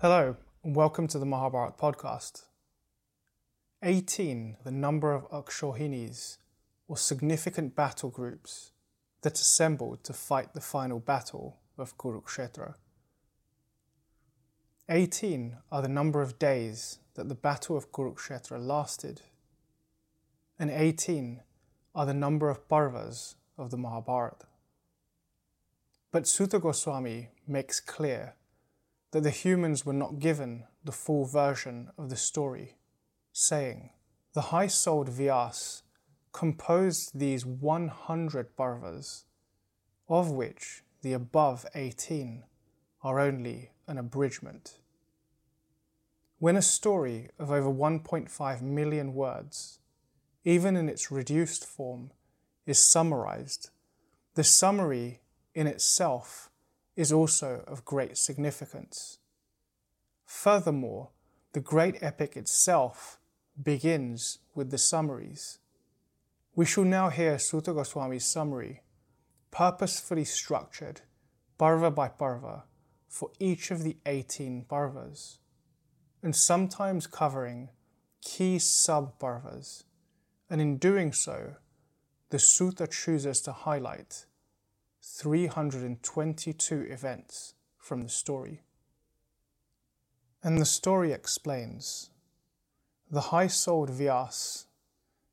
Hello, and welcome to the Mahabharat podcast. 18, the number of Akshohinis, or significant battle groups, that assembled to fight the final battle of Kurukshetra. 18 are the number of days that the battle of Kurukshetra lasted, and 18 are the number of parvas of the Mahabharata. But Suta Goswami makes clear that the humans were not given the full version of the story, saying, The high souled Vyas composed these 100 parvas, of which the above 18 are only an abridgment. When a story of over 1.5 million words, even in its reduced form, is summarized, the summary in itself is also of great significance. Furthermore, the great epic itself begins with the summaries. We shall now hear Suta Goswami's summary, purposefully structured, parva by parva, for each of the 18 parvas, and sometimes covering key sub parvas, and in doing so, the Suta chooses to highlight 322 events from the story. And the story explains the high souled Vyas,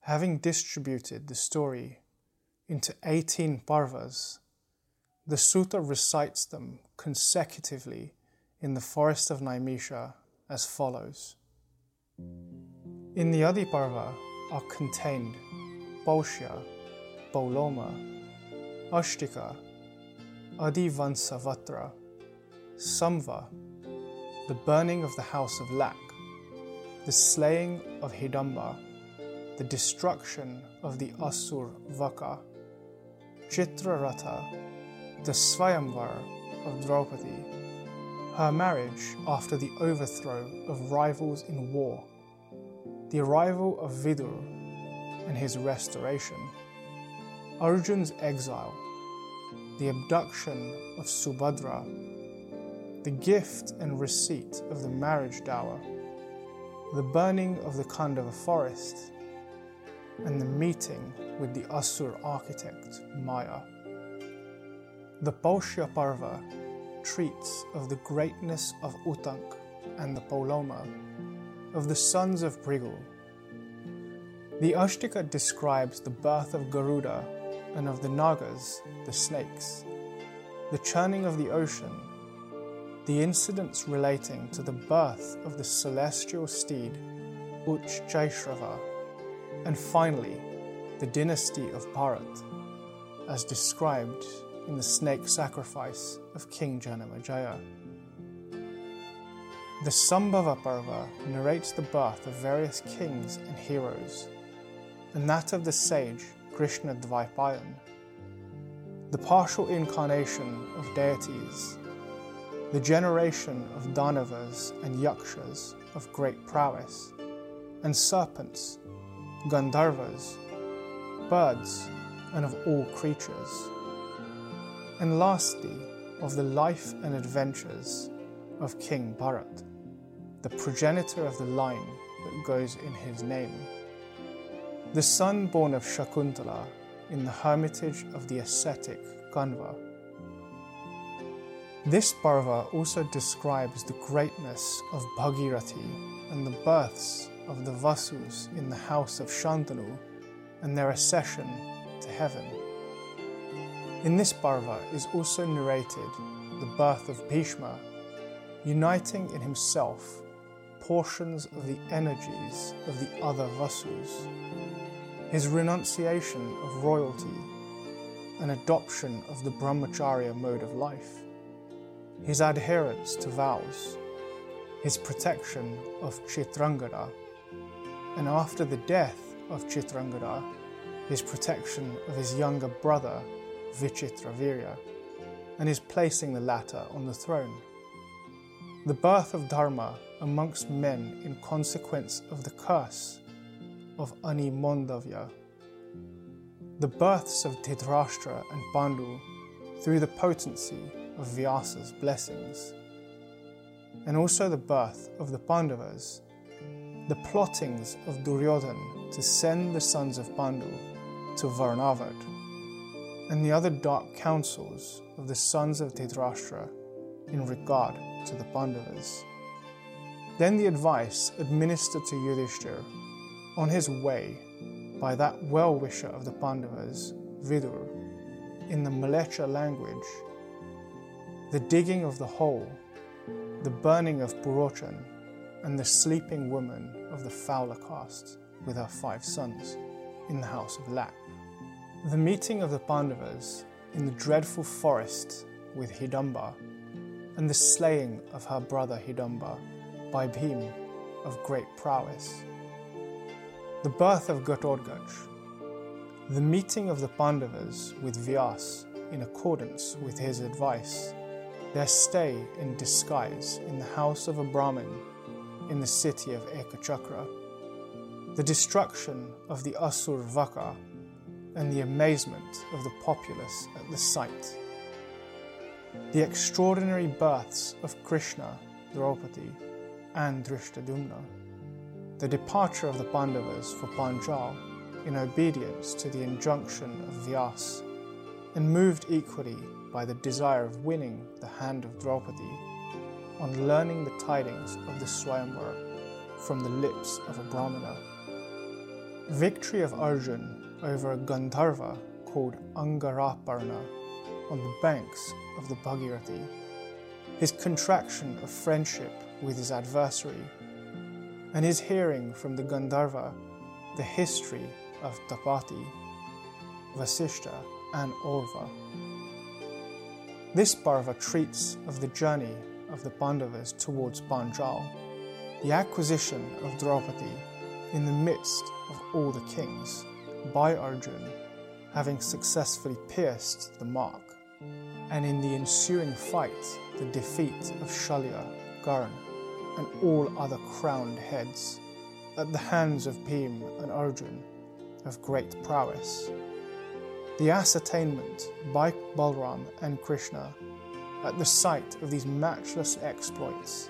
having distributed the story into 18 parvas, the Suta recites them consecutively in the forest of Naimisha as follows. In the Adi Parva are contained Paushya, Pauloma, Ashtika, Adivansavatra, Samva, the burning of the house of Lak, the slaying of Hidamba, the destruction of the Asur Vaka, Chitraratha, the Swayamvar of Draupadi, her marriage after the overthrow of rivals in war, the arrival of Vidur and his restoration, Arjun's exile, the abduction of Subhadra, the gift and receipt of the marriage dower, the burning of the Khandava forest, and the meeting with the Asur architect Maya. The Paushya Parva treats of the greatness of Utank and the Pauloma, of the sons of Bhrigu. The Ashtika describes the birth of Garuda and of the Nagas, the snakes, the churning of the ocean, the incidents relating to the birth of the celestial steed Uch Jaishrava, and finally the dynasty of Bharat, as described in the snake sacrifice of King Janamejaya. The Sambhava Parva narrates the birth of various kings and heroes, and that of the sage Krishna Dvaipayan, the partial incarnation of deities, the generation of Danavas and Yakshas of great prowess, and serpents, Gandharvas, birds, and of all creatures, and lastly, of the life and adventures of King Bharat, the progenitor of the line that goes in his name the son born of Shakuntala in the hermitage of the ascetic Kanva. This parva also describes the greatness of Bhagirathi and the births of the Vasus in the house of Shantanu and their accession to heaven. In this parva is also narrated the birth of Bhishma, uniting in himself portions of the energies of the other Vasus his renunciation of royalty and adoption of the brahmacharya mode of life, his adherence to vows, his protection of Chitrangada, and after the death of Chitrangada, his protection of his younger brother Vichitravirya, and his placing the latter on the throne. The birth of Dharma amongst men in consequence of the curse of Animandavya. The births of Dhritarashtra and Pandu through the potency of Vyasa's blessings. and also the birth of the Pandavas, the plottings of Duryodhan to send the sons of Pandu to Varnavad, and the other dark counsels of the sons of Dhritarashtra in regard to the Pandavas. Then the advice administered to Yudhishthir on his way by that well wisher of the Pandavas, Vidur, in the Mlecha language, the digging of the hole, the burning of Purochan, and the sleeping woman of the fowler caste with her five sons in the house of Lak. The meeting of the Pandavas in the dreadful forest with Hidamba, and the slaying of her brother Hidamba by Bhim of great prowess. The birth of Ghatotkacha, the meeting of the Pandavas with Vyas in accordance with his advice, their stay in disguise in the house of a Brahmin in the city of Ekachakra, the destruction of the Asur Vaka, and the amazement of the populace at the sight. The extraordinary births of Krishna, Draupadi, and Drishtadyumna, the departure of the Pandavas for Panchal in obedience to the injunction of Vyas, and moved equally by the desire of winning the hand of Draupadi on learning the tidings of the Swayamvar from the lips of a Brahmana. Victory of Arjun over a Gandharva called Angaraparna on the banks of the Bhagirathi, his contraction of friendship with his adversary, and is hearing from the Gandharva the history of Tapati, Vasishta, and Orva. This Parva treats of the journey of the Pandavas towards Panchal, the acquisition of Draupadi in the midst of all the kings by Arjun, having successfully pierced the mark, and in the ensuing fight, the defeat of Shalya, Karn, and all other crowned heads at the hands of Bhim and Arjun of great prowess. The ascertainment by Balram and Krishna at the sight of these matchless exploits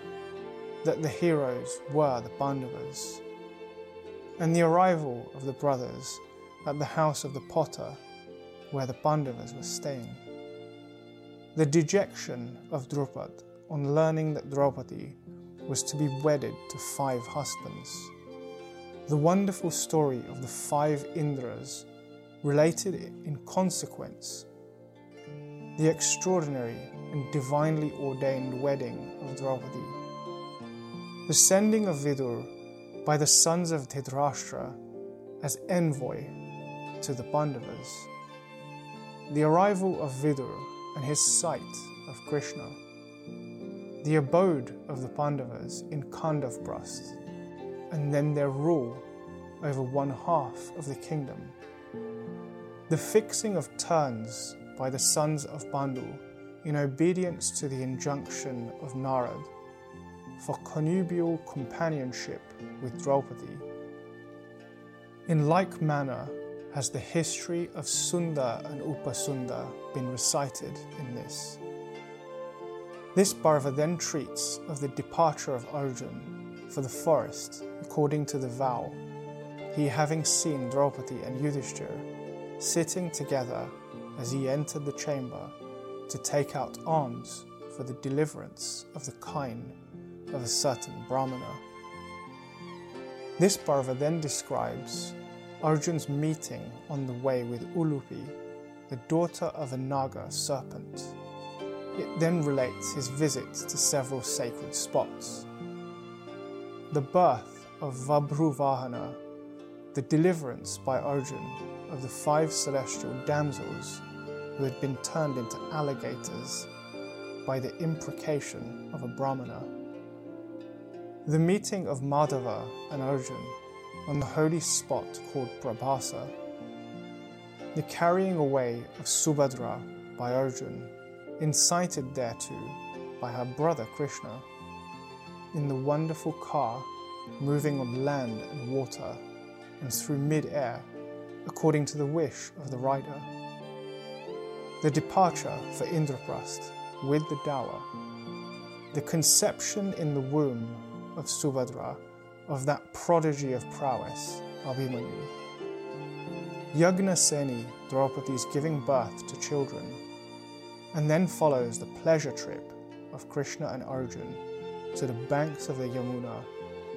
that the heroes were the Pandavas, and the arrival of the brothers at the house of the potter where the Pandavas were staying. The dejection of Drupad on learning that Draupadi was to be wedded to five husbands. The wonderful story of the five Indras related in consequence, the extraordinary and divinely ordained wedding of Draupadi, the sending of Vidur by the sons of Dhritarashtra as envoy to the Pandavas, the arrival of Vidur and his sight of Krishna, the abode of the Pandavas in Khandavprasth, and then their rule over one half of the kingdom. The fixing of turns by the sons of Pandu in obedience to the injunction of Narad for connubial companionship with Draupadi. In like manner has the history of Sunda and Upasunda been recited in this. This Parva then treats of the departure of Arjun for the forest according to the vow, he having seen Draupadi and Yudhishthir sitting together as he entered the chamber to take out arms for the deliverance of the kine of a certain Brahmana. This Parva then describes Arjun's meeting on the way with Ulupi, the daughter of a Naga serpent. It then relates his visits to several sacred spots. The birth of Vabruvahana, the deliverance by Arjun of the five celestial damsels who had been turned into alligators by the imprecation of a Brahmana, the meeting of Madhava and Arjun on the holy spot called Prabhasa, the carrying away of Subhadra by Arjun, incited thereto by her brother Krishna in the wonderful car moving on land and water and through mid air according to the wish of the rider. The departure for Indraprasth with the dower, the conception in the womb of Subhadra of that prodigy of prowess, Abhimanyu. Yagnaseni, Draupadi's giving birth to children, and then follows the pleasure trip of Krishna and Arjun to the banks of the Yamuna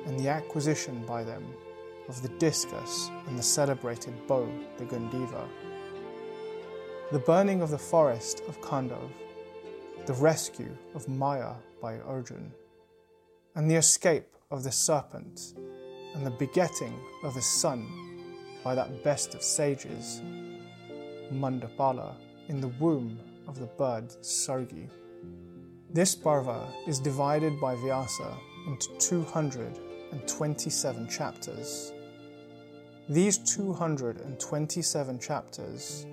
and the acquisition by them of the discus and the celebrated bow, the Gandiva. The burning of the forest of Khandav, the rescue of Maya by Arjun, and the escape of the serpent, and the begetting of his son by that best of sages, Mandapala, in the womb of the bird Sargi. This Parva is divided by Vyasa into 227 chapters. These 227 chapters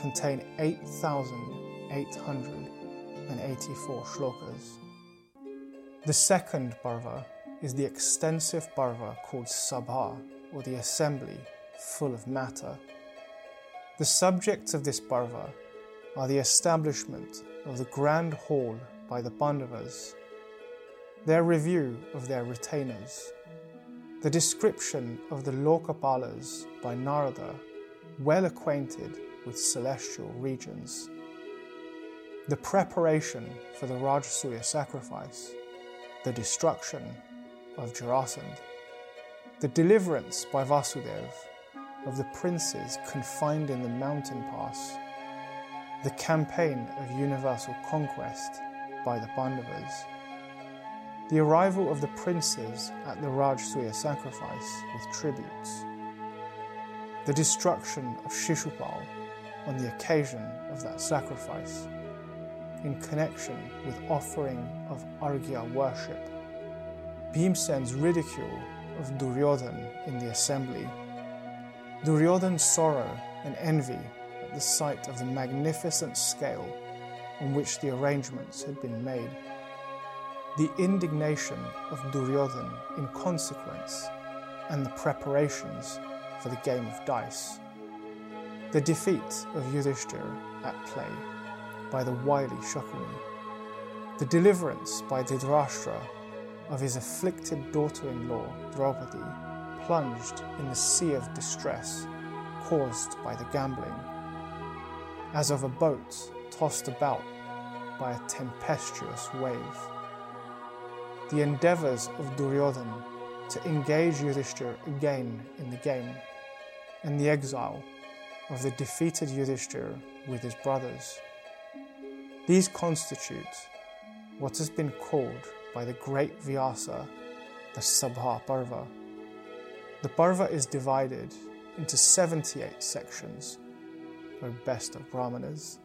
contain 8,884 shlokas. The second Parva is the extensive Parva called Sabha, or the assembly, full of matter. The subjects of this Parva are the establishment of the grand hall by the Pandavas, their review of their retainers, the description of the Lokapalas by Narada, well acquainted with celestial regions, the preparation for the Rajasuya sacrifice, the destruction of Jarasandh, the deliverance by Vasudev of the princes confined in the mountain pass, the campaign of universal conquest by the Pandavas. The arrival of the princes at the Rajsuya sacrifice with tributes. The destruction of Shishupal on the occasion of that sacrifice in connection with offering of Arghya worship. Bhimsen's ridicule of Duryodhan in the assembly. Duryodhan's sorrow and envy the sight of the magnificent scale on which the arrangements had been made. The indignation of Duryodhan in consequence, and the preparations for the game of dice. The defeat of Yudhishthir at play by the wily Shakuni. The deliverance by Dhritarashtra of his afflicted daughter in law, Draupadi, plunged in the sea of distress caused by the gambling. As of a boat tossed about by a tempestuous wave. The endeavours of Duryodhan to engage Yudhishthir again in the game, and the exile of the defeated Yudhishthir with his brothers. These constitute what has been called by the great Vyasa the Sabha Parva. The Parva is divided into 78 sections, best of Brahmanas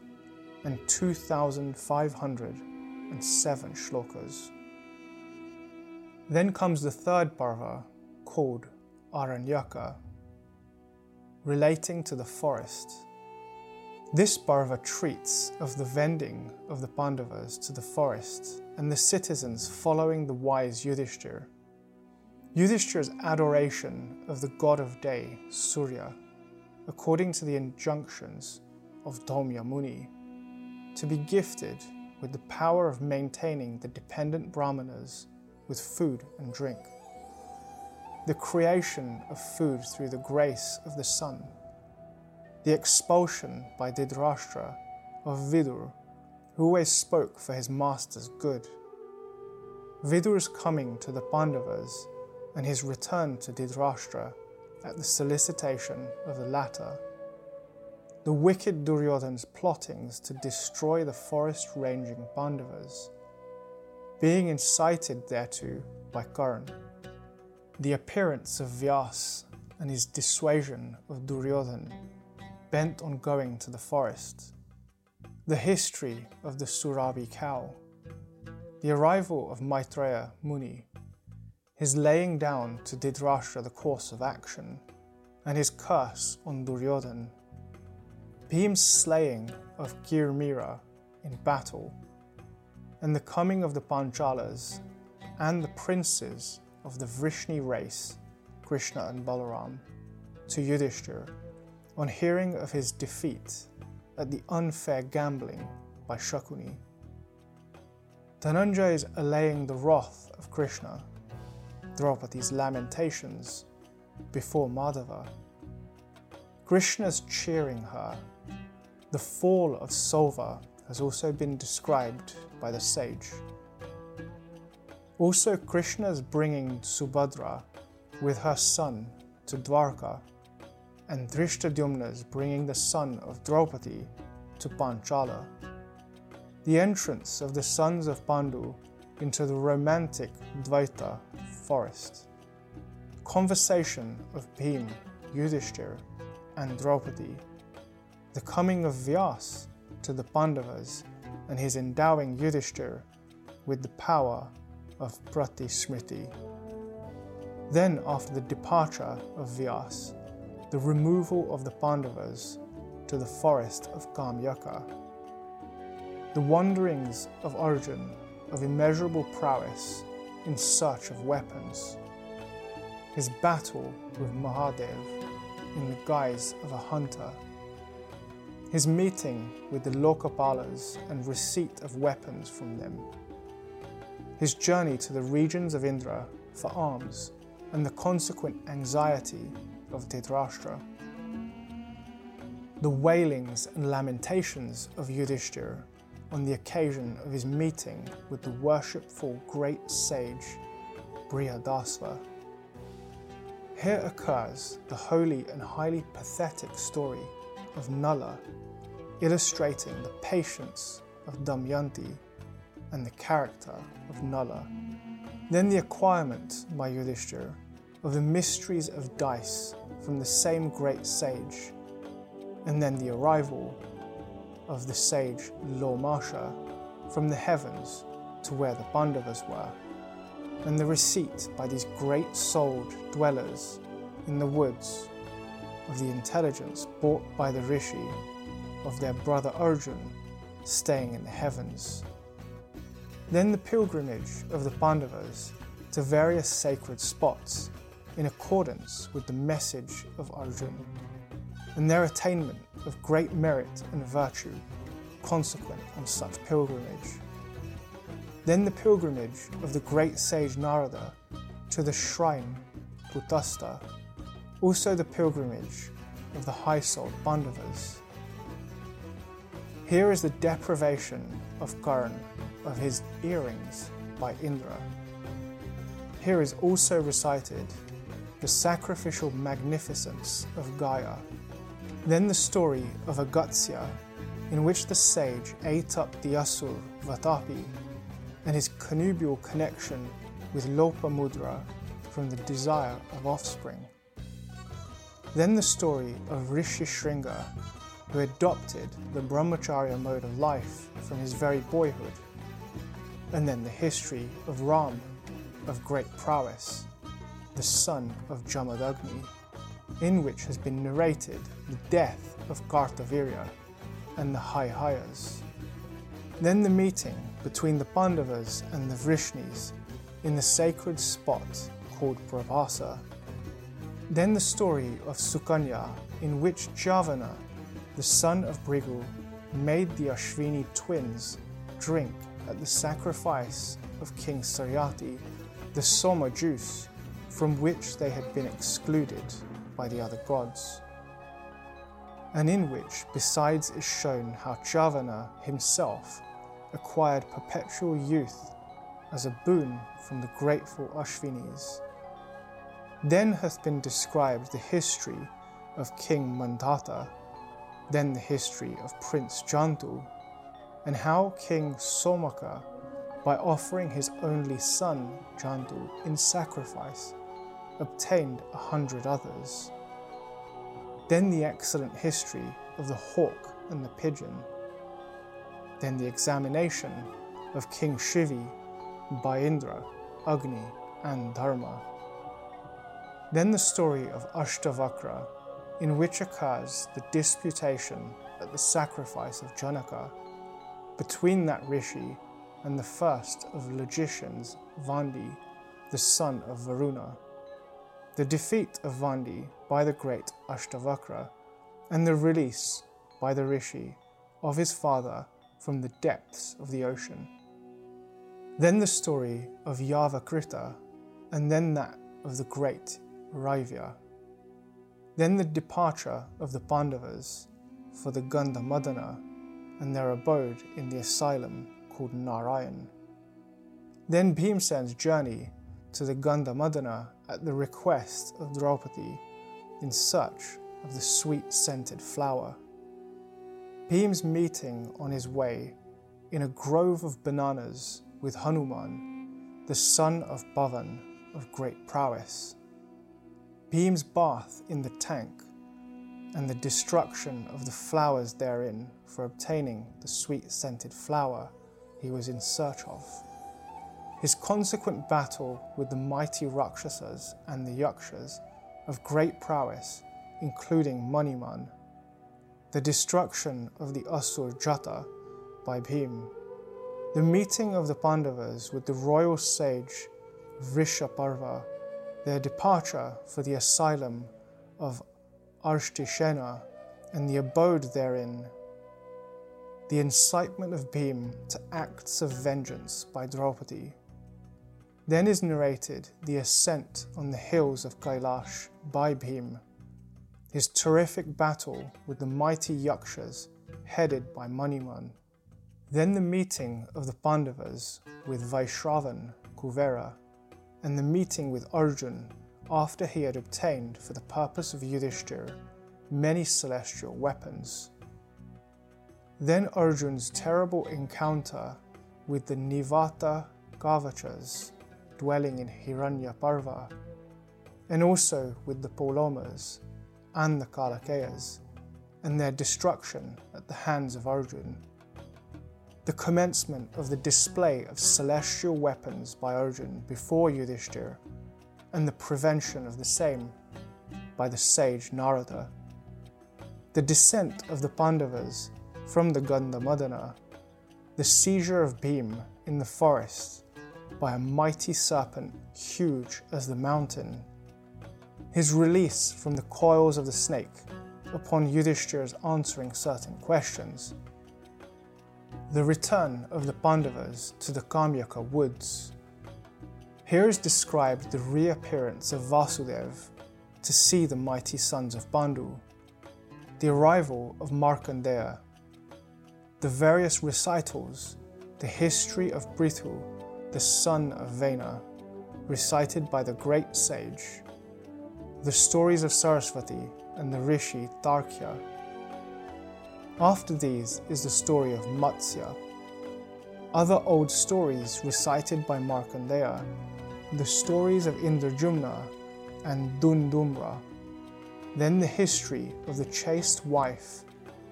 and 2,507 shlokas. Then comes the third parva called Aranyaka, relating to the forest. This parva treats of the vending of the Pandavas to the forest and the citizens following the wise Yudhishthir. Yudhishthir's adoration of the god of day, Surya, according to the injunctions of Dhaumya Muni to be gifted with the power of maintaining the dependent brahmanas with food and drink, the creation of food through the grace of the sun, the expulsion by Dhritarashtra of Vidur, who always spoke for his master's good, Vidur's coming to the Pandavas and his return to Dhritarashtra at the solicitation of the latter the wicked Duryodhan's plottings to destroy the forest ranging Pandavas, being incited thereto by Karn, the appearance of Vyas and his dissuasion of Duryodhan, bent on going to the forest, the history of the Surabhi cow, the arrival of Maitreya Muni, his laying down to Dhritarashtra the course of action, and his curse on Duryodhan Bhim's slaying of Kirmira in battle, and the coming of the Panchalas and the princes of the Vrishni race, Krishna and Balaram, to Yudhishthir on hearing of his defeat at the unfair gambling by Shakuni. Dhananjay is allaying the wrath of Krishna, Draupadi's lamentations before Madhava. Krishna's cheering her. The fall of Saubha has also been described by the sage. Also, Krishna's bringing Subhadra with her son to Dwarka, and Drishtadyumna's bringing the son of Draupadi to Panchala. The entrance of the sons of Pandu into the romantic Dvaita forest. Conversation of Bhim, Yudhishthir, and Draupadi. The coming of Vyas to the Pandavas and his endowing Yudhishthir with the power of Prati. Then, after the departure of Vyas, the removal of the Pandavas to the forest of Kamyaka. The wanderings of Arjun of immeasurable prowess in search of weapons. His battle with Mahadev in the guise of a hunter. His meeting with the Lokapalas and receipt of weapons from them. His journey to the regions of Indra for arms and the consequent anxiety of Dhritarashtra. The wailings and lamentations of Yudhishthira on the occasion of his meeting with the worshipful great sage Brihadasva. Here occurs the holy and highly pathetic story of Nala, illustrating the patience of Damyanti and the character of Nala. Then the acquirement by Yudhishthira of the mysteries of dice from the same great sage, and then the arrival of the sage Lomasha from the heavens to where the Pandavas were, and the receipt by these great souled dwellers in the woods of the intelligence brought by the Rishi of their brother Arjun staying in the heavens. Then the pilgrimage of the Pandavas to various sacred spots in accordance with the message of Arjun, and their attainment of great merit and virtue consequent on such pilgrimage. Then the pilgrimage of the great sage Narada to the shrine Kutastha, also the pilgrimage of the high souled Pandavas. Here is the deprivation of Karn of his earrings by Indra. Here is also recited the sacrificial magnificence of Gaya then the story of Agastya, in which the sage ate up the Asur Vatapi and his connubial connection with Lopamudra from the desire of offspring. Then the story of Rishi Shringa, who adopted the brahmacharya mode of life from his very boyhood. And then the history of Ram, of great prowess, the son of Jamadagni in which has been narrated the death of Kartavirya and the Haihayas. Then the meeting between the Pandavas and the Vrishnis in the sacred spot called Prabhasa. Then the story of Sukanya, in which Chyavana, the son of Bhrigu, made the Ashvini twins drink at the sacrifice of King Saryati the Soma juice from which they had been excluded by the other gods, and in which, besides, is shown how Chyavana himself acquired perpetual youth as a boon from the grateful Ashvinis. Then hath been described the history of King Mandata, then the history of Prince Jantu, and how King Somaka, by offering his only son Jantu in sacrifice, obtained a hundred others. Then the excellent history of the hawk and the pigeon. Then the examination of King Shivi Indra, Agni, and Dharma. Then the story of Ashtavakra, in which occurs the disputation at the sacrifice of Janaka between that rishi and the first of logicians, Vandi, the son of Varuna the defeat of Vandi by the great Ashtavakra, and the release by the Rishi of his father from the depths of the ocean. Then the story of Yavakrita, and then that of the great Raivya. Then the departure of the Pandavas for the Gandhamadana and their abode in the asylum called Narayan. Then Bhimsen's journey to the Gandhamadana at the request of Draupadi in search of the sweet scented flower. Bhim's meeting on his way in a grove of bananas with Hanuman, the son of Pavan of great prowess. Bhim's bath in the tank and the destruction of the flowers therein for obtaining the sweet scented flower he was in search of. His consequent battle with the mighty Rakshasas and the Yakshas of great prowess, including Maniman, the destruction of the Asur Jata by Bhim, the meeting of the Pandavas with the royal sage Vrishaparva, their departure for the asylum of Arshtisena and the abode therein, the incitement of Bhim to acts of vengeance by Draupadi. Then is narrated the ascent on the hills of Kailash by Bhim, his terrific battle with the mighty Yakshas headed by Maniman. Then the meeting of the Pandavas with Vaishravan, Kuvera, and the meeting with Arjun after he had obtained for the purpose of Yudhishthir many celestial weapons. Then Arjun's terrible encounter with the Nivata Kavachas dwelling in Hiranyaparva, and also with the Polomas and the Kalakeyas, and their destruction at the hands of Arjun. The commencement of the display of celestial weapons by Arjun before Yudhishthir and the prevention of the same by the sage Narada. The descent of the Pandavas from the Gandhamadana, the seizure of Bhim in the forest by a mighty serpent huge as the mountain, his release from the coils of the snake upon Yudhishthir's answering certain questions, the return of the Pandavas to the Kamyaka woods, here is described the reappearance of Vasudev to see the mighty sons of Pandu, the arrival of Markandeya, the various recitals, the history of Prithu, the son of Vena, recited by the great sage, the stories of Sarasvati and the rishi Tarkya. After these is the story of Matsya. Other old stories recited by Markandeya the stories of Indradyumna and Dundumra, then the history of the chaste wife,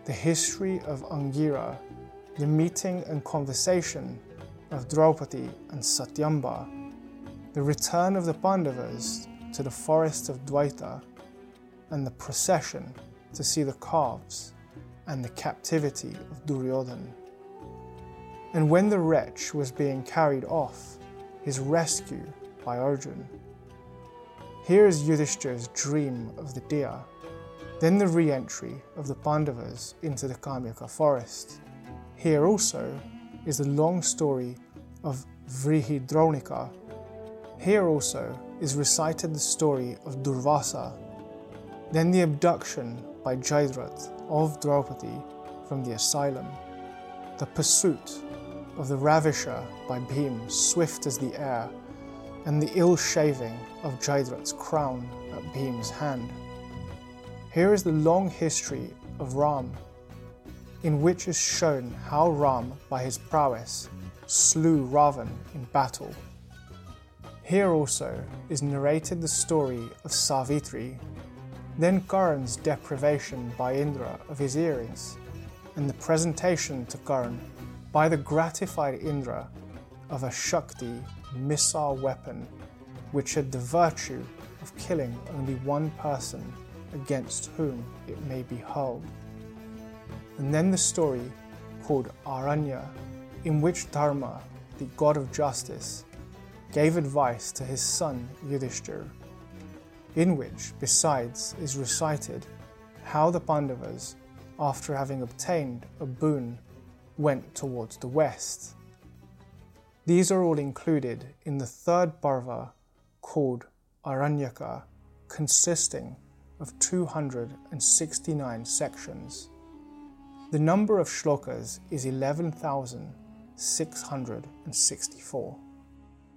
the history of Angira, the meeting and conversation of Draupadi and Satyabhama, the return of the Pandavas to the forest of Dwaita, and the procession to see the calves and the captivity of Duryodhan. And when the wretch was being carried off, his rescue by Arjun. Here is Yudhishthir's dream of the deer, then the re entry of the Pandavas into the Kamyaka forest. Here also is the long story of Vrihidronika. Here also is recited the story of Durvasa, then the abduction by Jayadratha of Draupadi from the asylum, the pursuit of the ravisher by Bhim swift as the air and the ill shaving of Jayadratha's crown at Bhim's hand. Here is the long history of Ram, in which is shown how Ram, by his prowess, slew Ravan in battle. Here also is narrated the story of Savitri, then Karan's deprivation by Indra of his earrings, and the presentation to Karan by the gratified Indra of a Shakti missile weapon which had the virtue of killing only one person against whom it may be hurled. And then the story called Aranya, in which Dharma, the god of justice, gave advice to his son Yudhishthir, in which, besides, is recited how the Pandavas, after having obtained a boon, went towards the west These are all included in the third parva called Aranyaka, consisting of 269 sections. The number of shlokas is 11,664.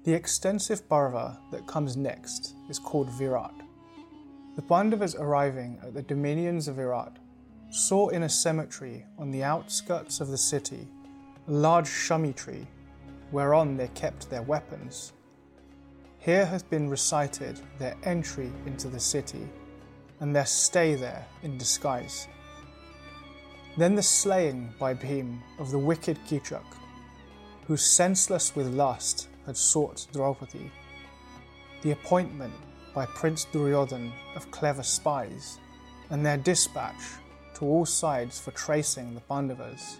The extensive parva that comes next is called Virat. The Pandavas arriving at the dominions of Virat saw in a cemetery on the outskirts of the city a large shami tree whereon they kept their weapons. Here hath been recited their entry into the city and their stay there in disguise. Then the slaying by Bhim of the wicked Kichak, who senseless with lust had sought Draupadi, the appointment by Prince Duryodhan of clever spies, and their dispatch to all sides for tracing the Pandavas.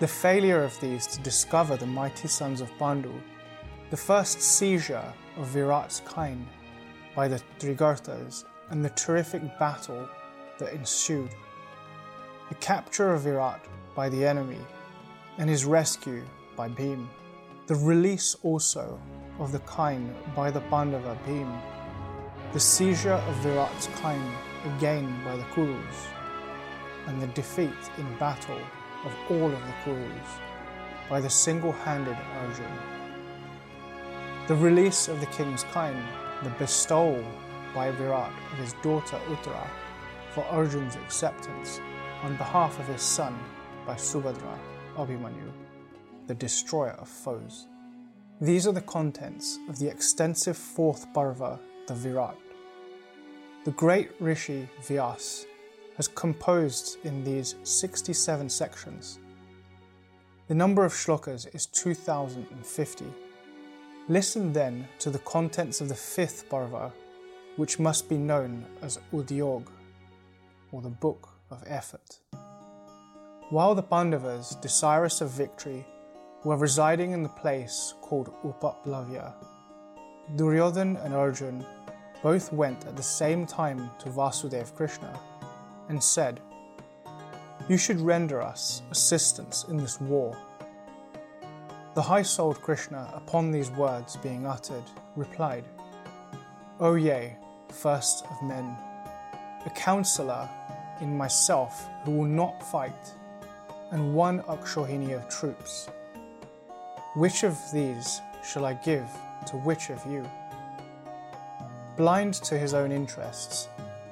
The failure of these to discover the mighty sons of Pandu, the first seizure of Virat's kind by the Trigartas, and the terrific battle that ensued. The capture of Virat by the enemy and his rescue by Bhim. The release also of the kine by the Pandava Bhim. The seizure of Virat's kine again by the Kurus. And the defeat in battle of all of the Kurus by the single-handed Arjun. The release of the king's kine, the bestowal by Virat of his daughter Uttara for Arjun's acceptance on behalf of his son by Subhadra, Abhimanyu, the destroyer of foes. These are the contents of the extensive fourth parva, the Virat. The great Rishi Vyas has composed in these 67 sections. The number of shlokas is 2050. Listen then to the contents of the fifth parva, which must be known as Udyog, or the Book of Effort. While the Pandavas, desirous of victory, were residing in the place called Upaplavya, Duryodhan and Arjun both went at the same time to Vasudev Krishna and said, You should render us assistance in this war. The high souled Krishna, upon these words being uttered, replied, O ye, first of men, a counselor in myself who will not fight, and one Akshohini of troops. Which of these shall I give to which of you? Blind to his own interests,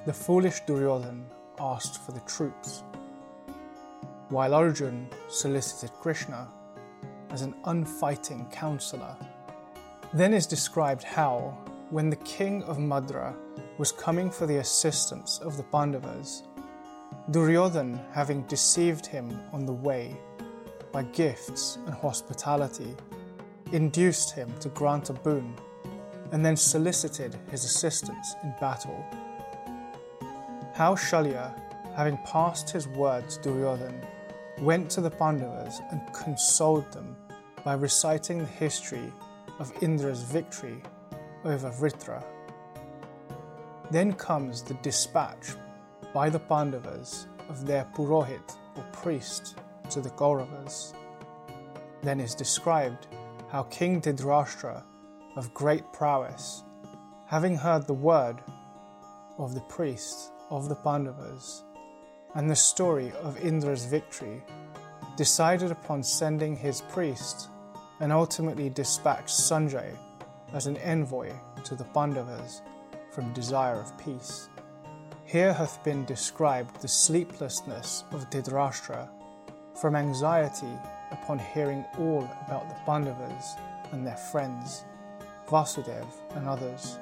the foolish Duryodhan asked for the troops, while Arjun solicited Krishna as an unfighting counselor. Then is described how, when the king of Madra was coming for the assistance of the Pandavas, Duryodhan, having deceived him on the way by gifts and hospitality, induced him to grant a boon and then solicited his assistance in battle. How Shalya, having passed his word to Duryodhan, went to the Pandavas and consoled them by reciting the history of Indra's victory over Vritra. Then comes the dispatch by the Pandavas of their Purohit or priest to the Kauravas. Then is described how King Dhritarashtra of great prowess, having heard the word of the priest of the Pandavas and the story of Indra's victory, decided upon sending his priest and ultimately dispatched Sanjay as an envoy to the Pandavas from desire of peace. Here hath been described the sleeplessness of Dhritarashtra from anxiety upon hearing all about the Pandavas and their friends, Vasudev and others.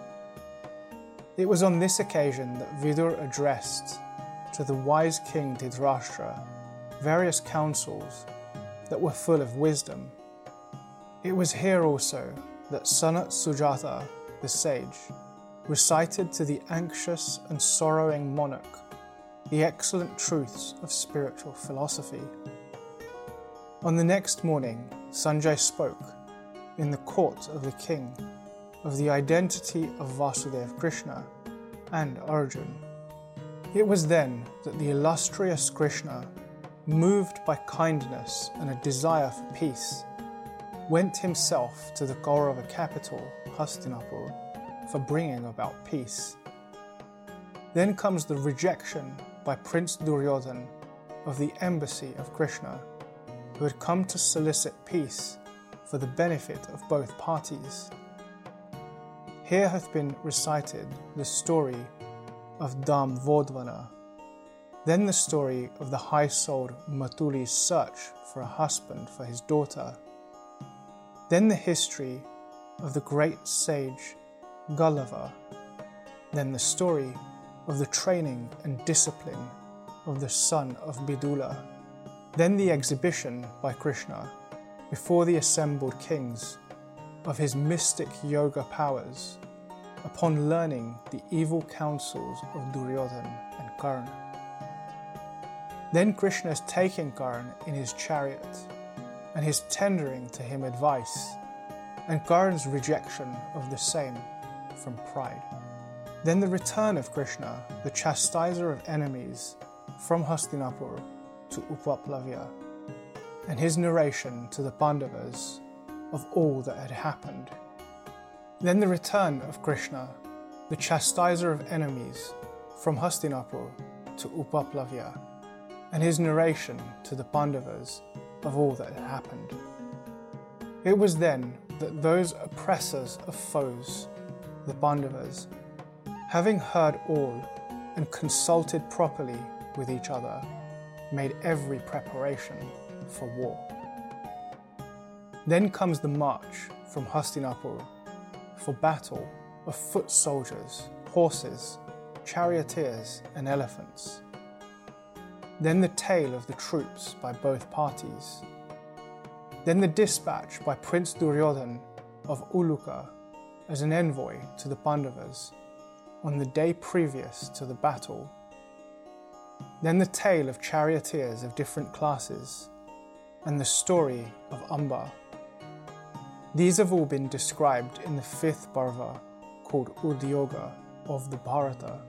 It was on this occasion that Vidur addressed to the wise king Dhritarashtra various counsels that were full of wisdom. It was here also that Sanat Sujata, the sage, recited to the anxious and sorrowing monarch the excellent truths of spiritual philosophy. On the next morning, Sanjay spoke in the court of the king of the identity of Vasudev Krishna and Arjun. It was then that the illustrious Krishna, moved by kindness and a desire for peace, went himself to the Kaurava capital, Hastinapur, for bringing about peace. Then comes the rejection by Prince Duryodhan of the embassy of Krishna, who had come to solicit peace for the benefit of both parties. Here hath been recited the story of Dambhodbhava, then the story of the high souled Matali's search for a husband for his daughter, then the history of the great sage Galava, then the story of the training and discipline of the son of Vidula, then the exhibition by Krishna before the assembled kings of his mystic yoga powers upon learning the evil counsels of Duryodhan and Karn. Then Krishna is taking Karn in his chariot and his tendering to him advice, and Karn's rejection of the same from pride. Then the return of Krishna, the chastiser of enemies, from Hastinapur to Upaplavya, and his narration to the Pandavas of all that had happened. Then the return of Krishna, the chastiser of enemies, from Hastinapur to Upaplavya, and his narration to the Pandavas of all that had happened. It was then that those oppressors of foes, the Pandavas, having heard all and consulted properly with each other, made every preparation for war. Then comes the march from Hastinapur for battle of foot soldiers, horses, charioteers, and elephants. Then the tale of the troops by both parties. Then the dispatch by Prince Duryodhan of Uluka as an envoy to the Pandavas on the day previous to the battle. Then the tale of charioteers of different classes and the story of Amba. These have all been described in the fifth Parva called Udyoga of the Bharata,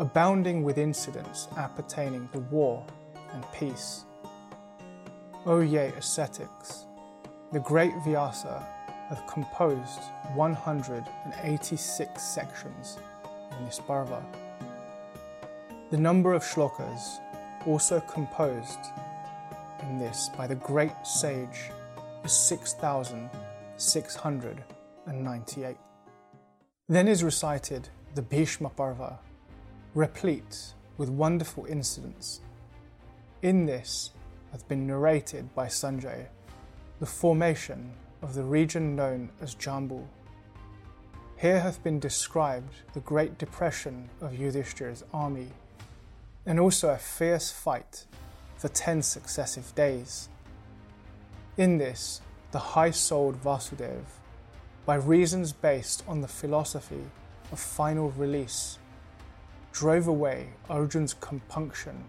abounding with incidents appertaining to war and peace. O ye ascetics, the great Vyasa hath composed 186 sections in this Parva. The number of shlokas also composed in this by the great sage is 6,698. Then is recited the Bhishma Parva, replete with wonderful incidents. In this hath been narrated by Sanjay the formation of the region known as Jambu. Here hath been described the great depression of Yudhishthira's army, and also a fierce fight for 10 successive days. In this, the high souled Vasudev, by reasons based on the philosophy of final release, drove away Arjun's compunction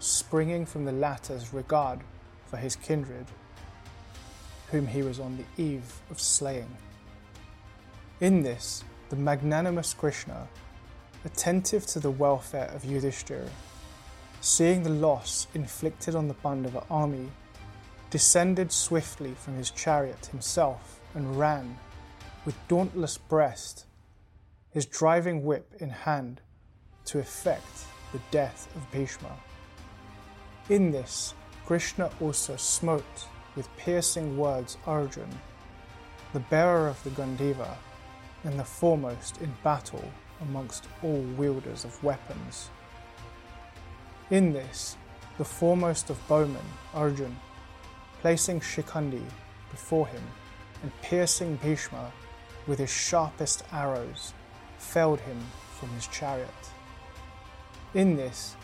springing from the latter's regard for his kindred, whom he was on the eve of slaying. In this, the magnanimous Krishna, attentive to the welfare of Yudhishthira, seeing the loss inflicted on the Pandava army, descended swiftly from his chariot himself and ran, with dauntless breast, his driving whip in hand, to effect the death of Bhishma. In this, Krishna also smote with piercing words Arjun, the bearer of the Gandiva, and the foremost in battle amongst all wielders of weapons. In this, the foremost of bowmen, Arjun, placing Shikhandi before him and piercing Bhishma with his sharpest arrows, felled him from his chariot. In this,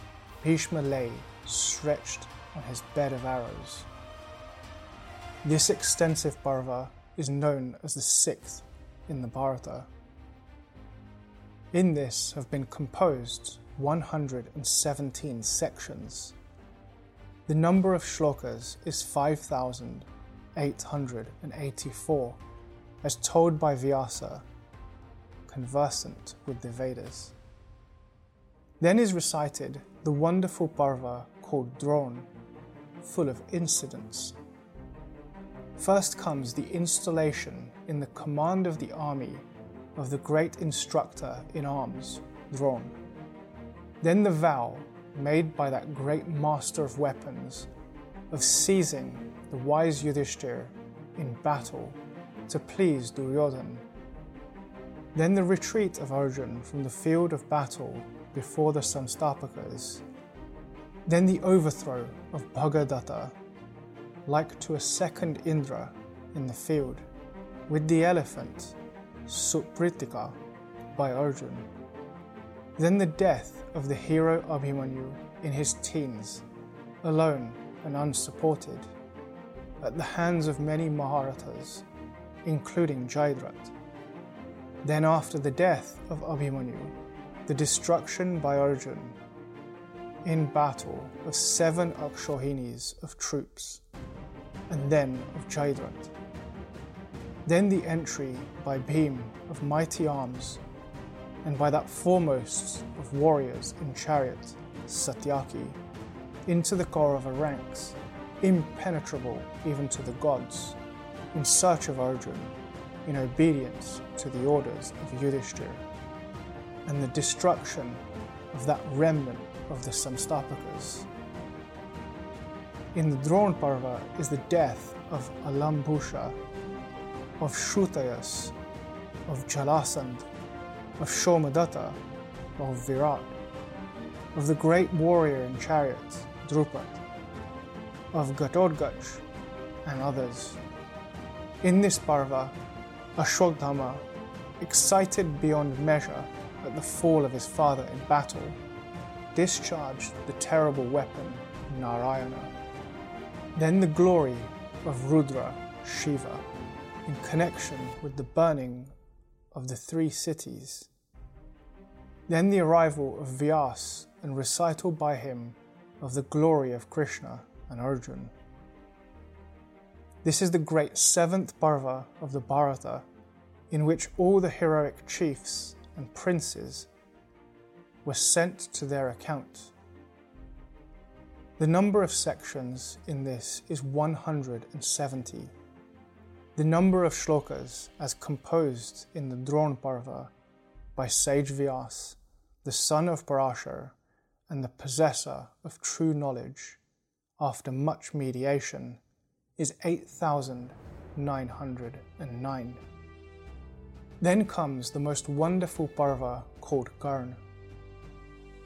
Bhishma lay stretched on his bed of arrows. This extensive Parva is known as the sixth in the Bharata. In this have been composed 117 sections. The number of shlokas is 5,884, as told by Vyasa, conversant with the Vedas. Then is recited the wonderful Parva called Dron, full of incidents. First comes the installation in the command of the army of the great instructor in arms, Dron. Then the vow made by that great master of weapons of seizing the wise Yudhishthir in battle to please Duryodhan. Then the retreat of Arjun from the field of battle before the Samsaptakas. Then the overthrow of Bhagadatta, like to a second Indra in the field, with the elephant, Supratika, by Arjun. Then the death of the hero Abhimanyu in his teens, alone and unsupported, at the hands of many Maharathas, including Jayadrat. Then, after the death of Abhimanyu, the destruction by Arjun in battle of seven Akshauhinis of troops, and then of Jayadrat. Then the entry by Bhim of mighty arms, and by that foremost of warriors in chariot, Satyaki, into the Kaurava ranks, impenetrable even to the gods, in search of Arjun, in obedience to the orders of Yudhishthir, and the destruction of that remnant of the Samsaptakas. In the Dron Parva is the death of Alambusha, of Shrutayas, of Jalasand, of Shomadatta, of Virat, of the great warrior in chariots, Drupad, of Ghatotkacha, and others. In this Parva, Ashwatthama, excited beyond measure at the fall of his father in battle, discharged the terrible weapon Narayana. Then the glory of Rudra, Shiva, in connection with the burning of the three cities. Then the arrival of Vyas and recital by him of the glory of Krishna and Arjun. This is the great seventh Parva of the Bharata, in which all the heroic chiefs and princes were sent to their account. The number of sections in this is 170. The number of shlokas as composed in the Dron Parva by sage Vyas, the son of Parashar and the possessor of true knowledge, after much mediation, is 8,909. Then comes the most wonderful Parva called Karn.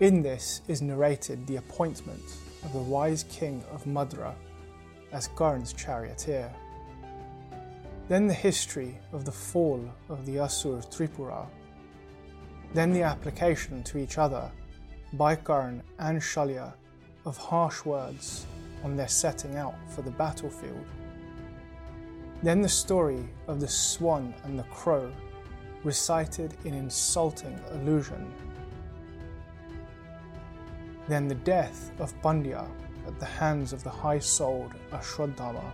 In this is narrated the appointment of the wise king of Madra as Karn's charioteer. Then the history of the fall of the Asur Tripura. Then the application to each other by Karn and Shalya of harsh words on their setting out for the battlefield. Then the story of the swan and the crow recited in insulting allusion then the death of Pandya at the hands of the high souled Ashwatthama.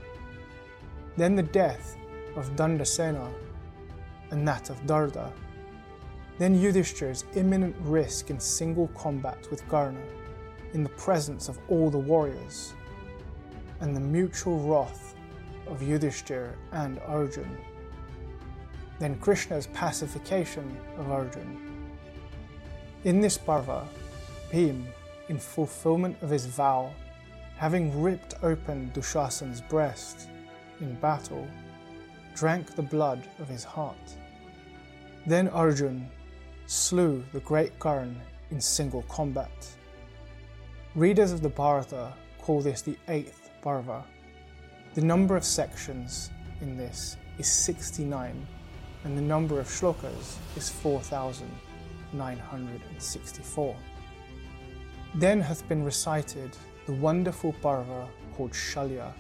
Then the death of Dandasena and that of Danda. Then Yudhishthir's imminent risk in single combat with Karna in the presence of all the warriors, and the mutual wrath of Yudhishthir and Arjun. Then Krishna's pacification of Arjun. In this parva, Bhim in fulfillment of his vow, having ripped open Dushasan's breast in battle, drank the blood of his heart. Then Arjun slew the great Karn in single combat. Readers of the Bharata call this the eighth Parva. The number of sections in this is 69, and the number of shlokas is 4,964. Then hath been recited the wonderful Parva called Shalya.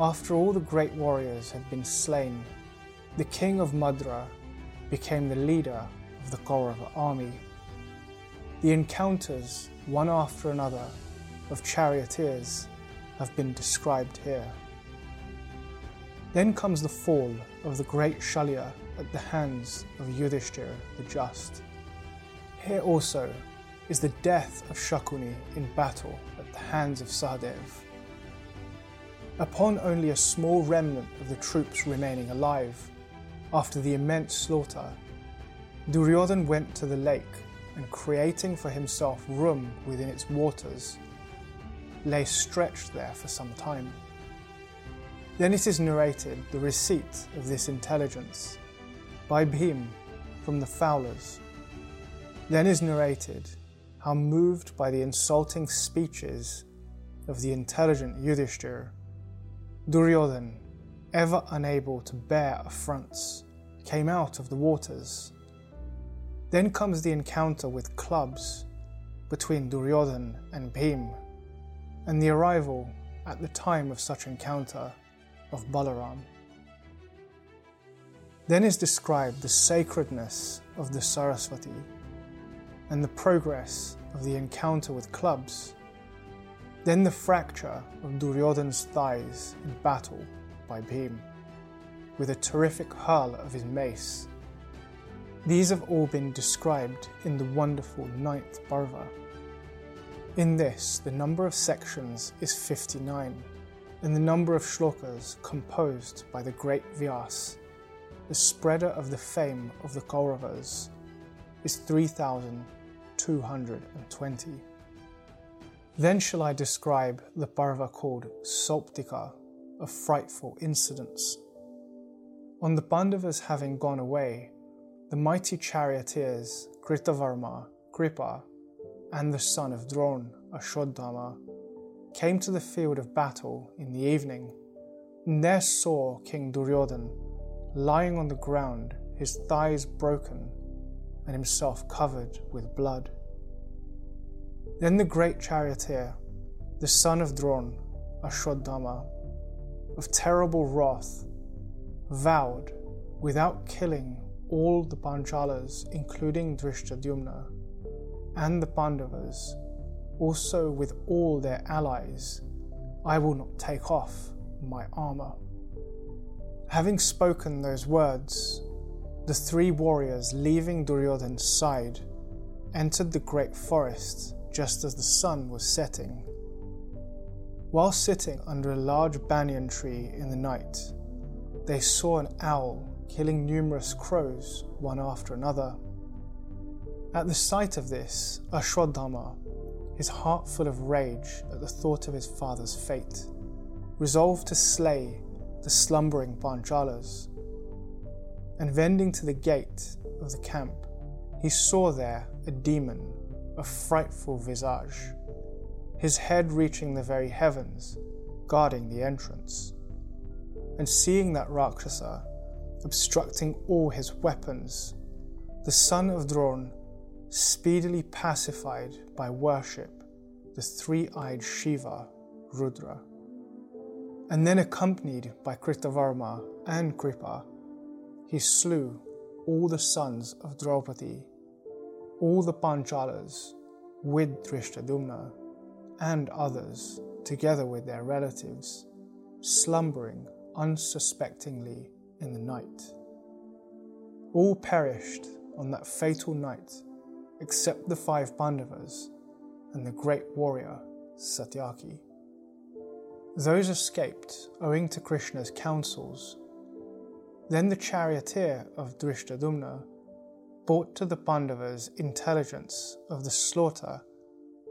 After all the great warriors had been slain, the king of Madra became the leader of the Kaurava army. The encounters, one after another, of charioteers have been described here. Then comes the fall of the great Shalya at the hands of Yudhishthir the Just. Here also is the death of Shakuni in battle at the hands of Sahadev. Upon only a small remnant of the troops remaining alive, after the immense slaughter, Duryodhan went to the lake and creating for himself room within its waters, lay stretched there for some time. Then it is narrated the receipt of this intelligence by Bhim from the fowlers. Then is narrated how moved by the insulting speeches of the intelligent Yudhishthir, Duryodhan, ever unable to bear affronts, came out of the waters. Then comes the encounter with clubs between Duryodhan and Bhim, and the arrival at the time of such encounter of Balaram. Then is described the sacredness of the Saraswati and the progress of the encounter with clubs. Then the fracture of Duryodhan's thighs in battle by Bhim, with a terrific hurl of his mace. These have all been described in the wonderful ninth Parva. In this, the number of sections is 59, and the number of shlokas composed by the great Vyas, the spreader of the fame of the Kauravas, is 3,220. Then shall I describe the Parva called Sauptika of frightful incidents. On the Pandavas having gone away, the mighty charioteers Kritavarma, Kripa, and the son of Dron, Ashwatthama, came to the field of battle in the evening, and there saw King Duryodhan lying on the ground, his thighs broken, and himself covered with blood. Then the great charioteer, the son of Dron, Ashwatthama, of terrible wrath, vowed, without killing all the Panchalas, including Drishtadyumna, and the Pandavas, also with all their allies, I will not take off my armour. Having spoken those words, the three warriors, leaving Duryodhan's side, entered the great forest just as the sun was setting. While sitting under a large banyan tree in the night, they saw an owl killing numerous crows one after another. At the sight of this, Ashwatthama, his heart full of rage at the thought of his father's fate, resolved to slay the slumbering Panchalas. And vending to the gate of the camp, he saw there a demon of frightful visage his head reaching the very heavens, guarding the entrance. And seeing that Rakshasa obstructing all his weapons, the son of Dron speedily pacified by worship the three eyed Shiva, Rudra. And then, accompanied by Kritavarma and Kripa, he slew all the sons of Draupadi, all the Panchalas, with Drishtadyumna and others, together with their relatives, slumbering unsuspectingly in the night. All perished on that fatal night, except the five Pandavas and the great warrior Satyaki. Those escaped owing to Krishna's counsels. Then the charioteer of Drishtadyumna brought to the Pandavas intelligence of the slaughter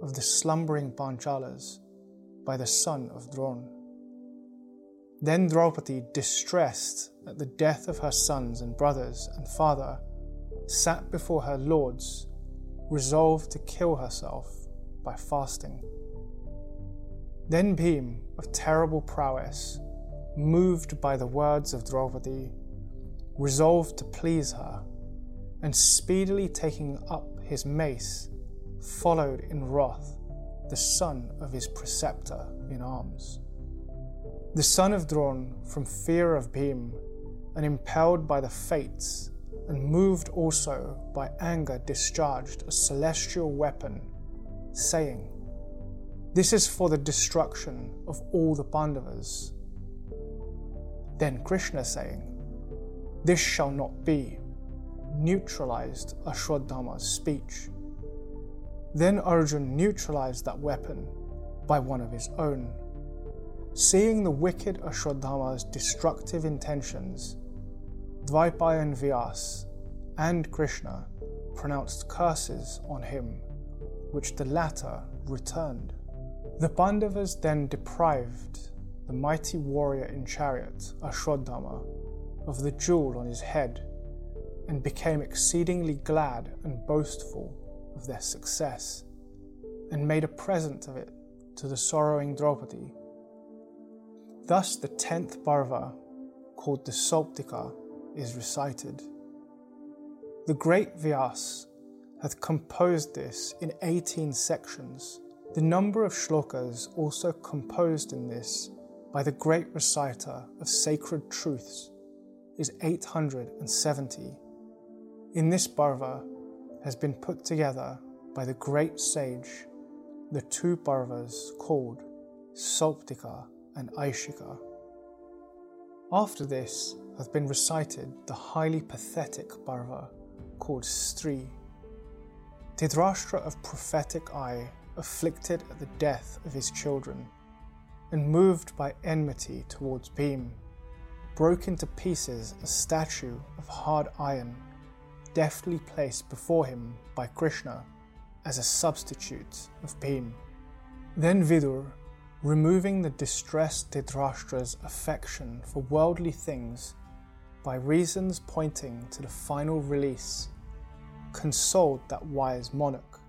of the slumbering Panchalas by the son of Dron. Then Draupadi, distressed at the death of her sons and brothers and father, sat before her lords, resolved to kill herself by fasting. Then Bhim, of terrible prowess, moved by the words of Draupadi, resolved to please her, and speedily taking up his mace, followed in wrath the son of his preceptor in arms. The son of Dron, from fear of Bhim, and impelled by the fates, and moved also by anger, discharged a celestial weapon, saying, This is for the destruction of all the Pandavas. Then Krishna saying, This shall not be, neutralized Ashwatthama's speech. Then Arjun neutralized that weapon by one of his own Seeing the wicked Ashwatthama's destructive intentions, Dvaipayan Vyas and Krishna pronounced curses on him, which the latter returned. The Pandavas then deprived the mighty warrior in chariot, Ashwatthama, of the jewel on his head and became exceedingly glad and boastful of their success, and made a present of it to the sorrowing Draupadi. Thus, the tenth Parva, called the Sauptika, is recited. The great Vyas hath composed this in 18 sections. The number of shlokas also composed in this by the great reciter of sacred truths is 870. In this Parva has been put together by the great sage the two Parvas called Sauptika and Aishika. After this hath been recited the highly pathetic Parva called Stri. Dhritarashtra of prophetic eye afflicted at the death of his children and moved by enmity towards Bhim, broke into pieces a statue of hard iron, deftly placed before him by Krishna as a substitute of Bhim. Then Vidur, removing the distressed Dhritarashtra's affection for worldly things by reasons pointing to the final release, consoled that wise monarch.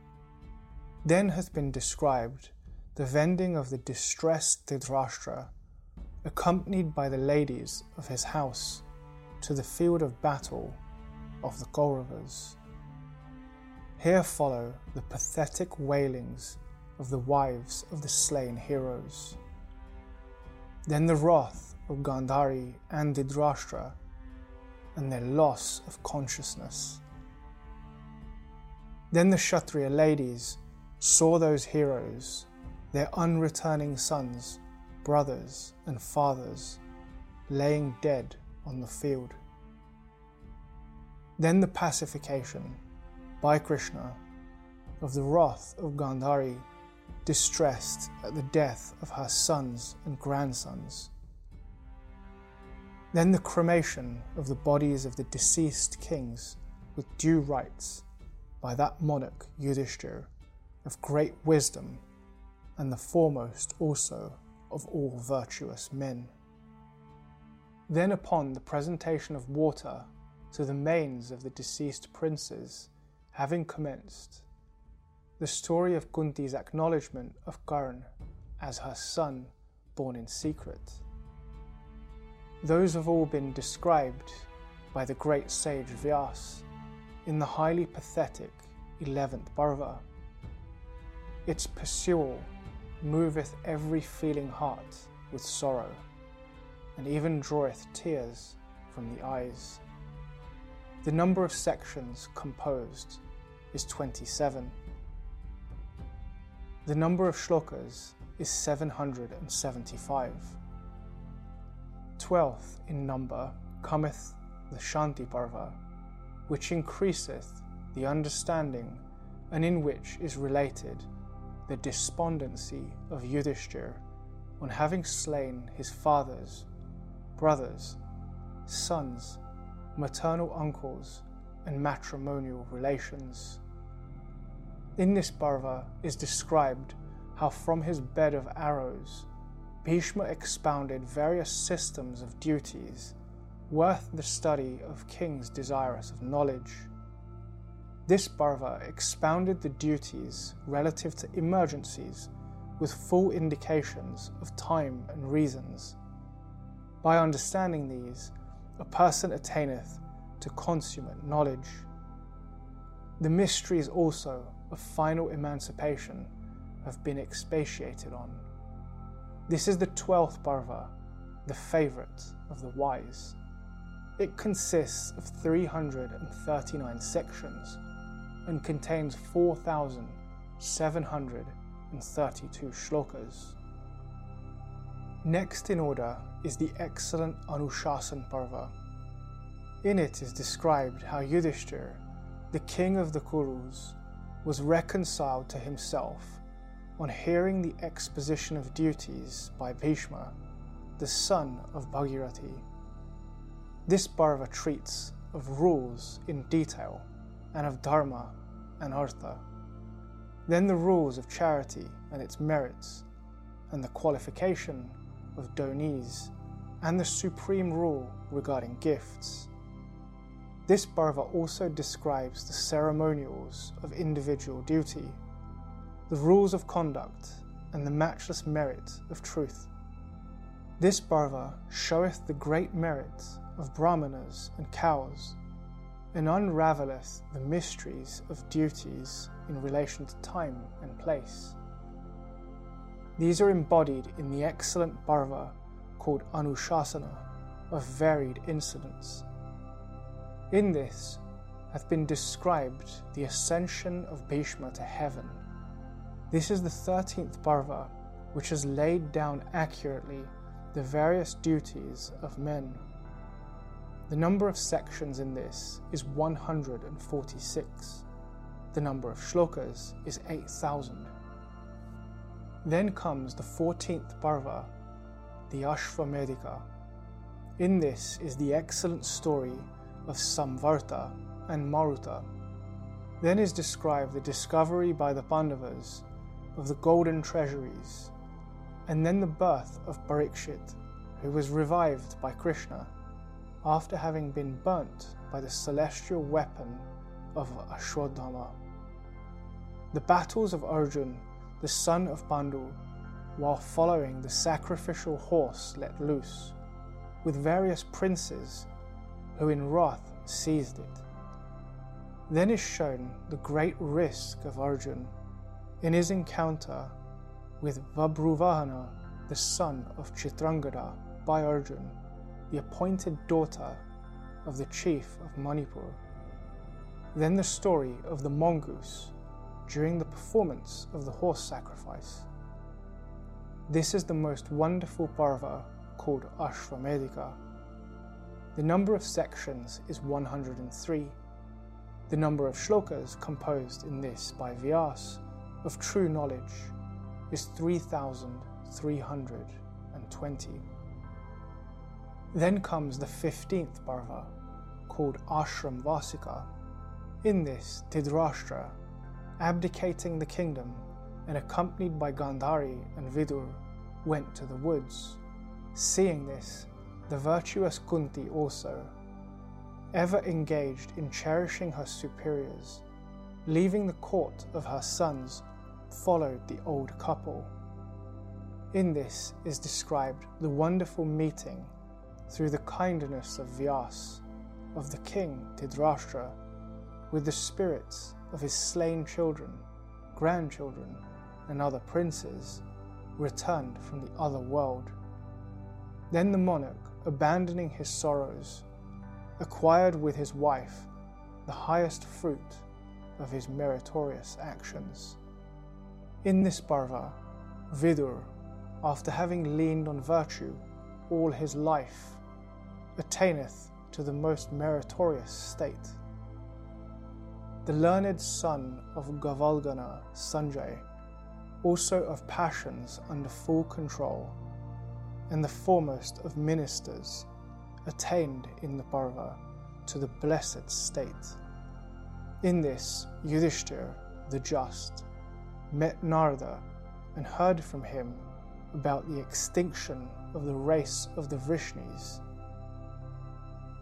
Then hath been described the vending of the distressed Dhritarashtra, accompanied by the ladies of his house, to the field of battle of the Kauravas. Here follow the pathetic wailings of the wives of the slain heroes. Then the wrath of Gandhari and Dhritarashtra and their loss of consciousness. Then the Kshatriya ladies saw those heroes their unreturning sons, brothers, and fathers laying dead on the field. Then the pacification by Krishna of the wrath of Gandhari, distressed at the death of her sons and grandsons. Then the cremation of the bodies of the deceased kings with due rites by that monarch Yudhishthir of great wisdom and the foremost also of all virtuous men. Then, upon the presentation of water to the manes of the deceased princes, having commenced, the story of Kunti's acknowledgement of Karn as her son born in secret. Those have all been described by the great sage Vyas in the highly pathetic 11th Parva. Its pursual moveth every feeling heart with sorrow, and even draweth tears from the eyes. The number of sections composed is 27. The number of shlokas is 775. Twelfth in number cometh the Shanti Parva, which increaseth the understanding and in which is related the despondency of Yudhishthir on having slain his fathers, brothers, sons, maternal uncles, and matrimonial relations. In this Parva is described how from his bed of arrows Bhishma expounded various systems of duties worth the study of kings desirous of knowledge. This Parva expounded the duties relative to emergencies with full indications of time and reasons. By understanding these, a person attaineth to consummate knowledge. The mysteries also of final emancipation have been expatiated on. This is the twelfth Parva, the favourite of the wise. It consists of 339 sections and contains 4,732 shlokas. Next in order is the excellent Anushasan Parva. In it is described how Yudhishthir, the king of the Kurus, was reconciled to himself on hearing the exposition of duties by Bhishma, the son of Bhagirathi. This Parva treats of rules in detail and of Dharma and Artha. Then the rules of charity and its merits, and the qualification of donis, and the supreme rule regarding gifts. This Parva also describes the ceremonials of individual duty, the rules of conduct, and the matchless merit of truth. This Parva showeth the great merit of brahmanas and cows, and unravelleth the mysteries of duties in relation to time and place. These are embodied in the excellent Parva called Anushasana of varied incidents. In this hath been described the ascension of Bhishma to heaven. This is the thirteenth Parva which has laid down accurately the various duties of men. The number of sections in this is 146. The number of shlokas is 8,000. Then comes the 14th Parva, the Ashvamedika. In this is the excellent story of Samvarta and Maruta. Then is described the discovery by the Pandavas of the golden treasuries and then the birth of Parikshit, who was revived by Krishna after having been burnt by the celestial weapon of Ashwatthama. The battles of Arjun, the son of Pandu, while following the sacrificial horse let loose, with various princes who in wrath seized it. Then is shown the great risk of Arjun in his encounter with Vabruvahana, the son of Chitrangada, by Arjun, the appointed daughter of the chief of Manipur. Then the story of the mongoose during the performance of the horse sacrifice. This is the most wonderful parva called Ashvamedika. The number of sections is 103. The number of shlokas composed in this by Vyas of true knowledge is 3,320. Then comes the 15th Parva, called Ashram Vasika. In this, Dhritarashtra, abdicating the kingdom and accompanied by Gandhari and Vidur, went to the woods. Seeing this, the virtuous Kunti also, ever engaged in cherishing her superiors, leaving the court of her sons followed the old couple. In this is described the wonderful meeting through the kindness of Vyas, of the king Dhritarashtra, with the spirits of his slain children, grandchildren, and other princes returned from the other world. Then the monarch, abandoning his sorrows, acquired with his wife the highest fruit of his meritorious actions. In this parva, Vidur, after having leaned on virtue all his life, attaineth to the most meritorious state. The learned son of Gavalgana, Sanjay, also of passions under full control, and the foremost of ministers, attained in the Parva to the blessed state. In this, Yudhishthir, the just, met Narada and heard from him about the extinction of the race of the Vrishnis.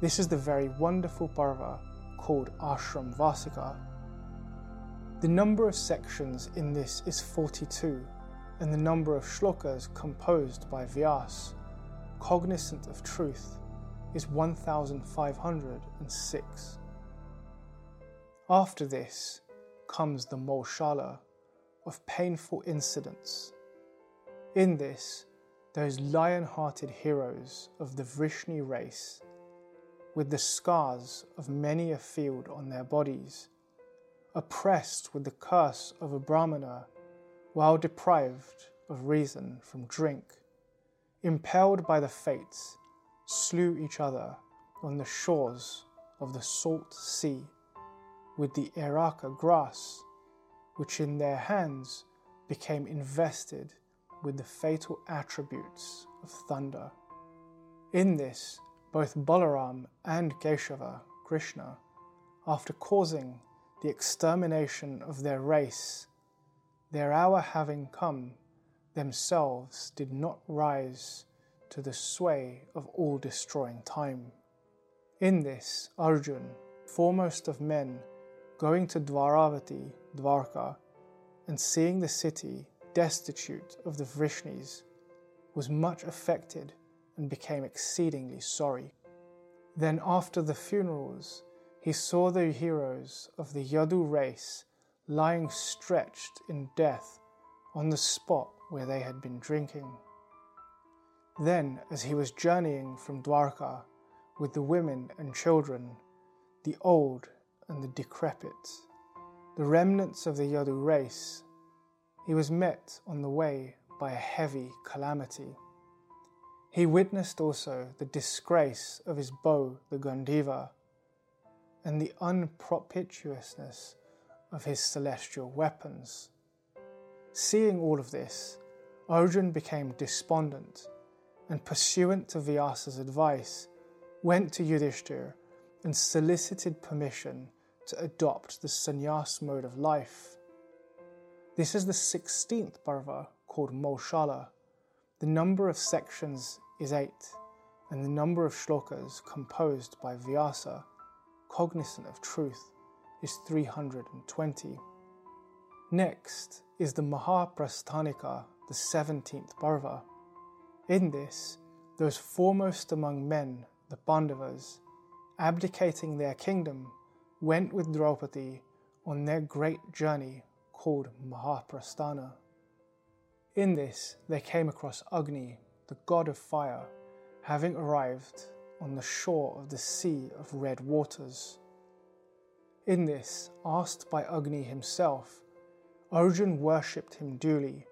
This is the very wonderful parva called Ashram Vasika. The number of sections in this is 42, and the number of shlokas composed by Vyas, cognizant of truth, is 1506. After this comes the Maushala, of painful incidents. In this, those lion hearted heroes of the Vrishni race, with the scars of many a field on their bodies, oppressed with the curse of a Brahmana, while deprived of reason from drink, impelled by the fates, slew each other on the shores of the salt sea with the Eraka grass which in their hands became invested with the fatal attributes of thunder. In this, both Balaram and Keshava, Krishna, after causing the extermination of their race, their hour having come, themselves did not rise to the sway of all destroying time. In this, Arjun, foremost of men, going to Dvaravati, Dvarka, and seeing the city destitute of the Vrishnis, was much affected and became exceedingly sorry. Then, after the funerals, he saw the heroes of the Yadu race lying stretched in death on the spot where they had been drinking. Then, as he was journeying from Dwarka with the women and children, the old and the decrepit, the remnants of the Yadu race, he was met on the way by a heavy calamity. He witnessed also the disgrace of his bow, the Gandiva, and the unpropitiousness of his celestial weapons. Seeing all of this, Arjun became despondent and, pursuant to Vyasa's advice, went to Yudhishthir and solicited permission to adopt the sannyas mode of life. This is the 16th parva called Maushala. The number of sections is 8, and the number of shlokas composed by Vyasa, cognizant of truth, is 320. Next is the Mahaprasthanika, the 17th parva. In this, those foremost among men, the Pandavas, abdicating their kingdom, went with Draupadi on their great journey called Mahaprasthana. In this, they came across Agni, the god of fire, having arrived on the shore of the sea of red waters. In this, asked by Agni himself, Arjun worshipped him duly,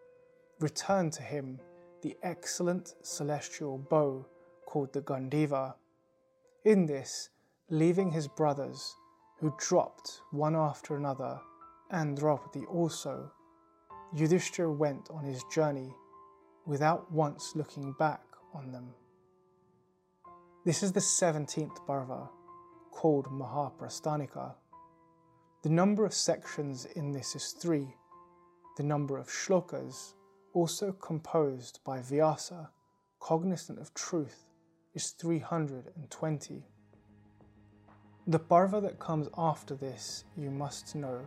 returned to him the excellent celestial bow called the Gandiva. In this, leaving his brothers, who dropped one after another, and Draupadi also, Yudhishthir went on his journey without once looking back on them. This is the 17th Parva, called Mahaprasthanika. The number of sections in this is three. The number of shlokas, also composed by Vyasa, cognizant of truth, is 320. The Parva that comes after this, you must know,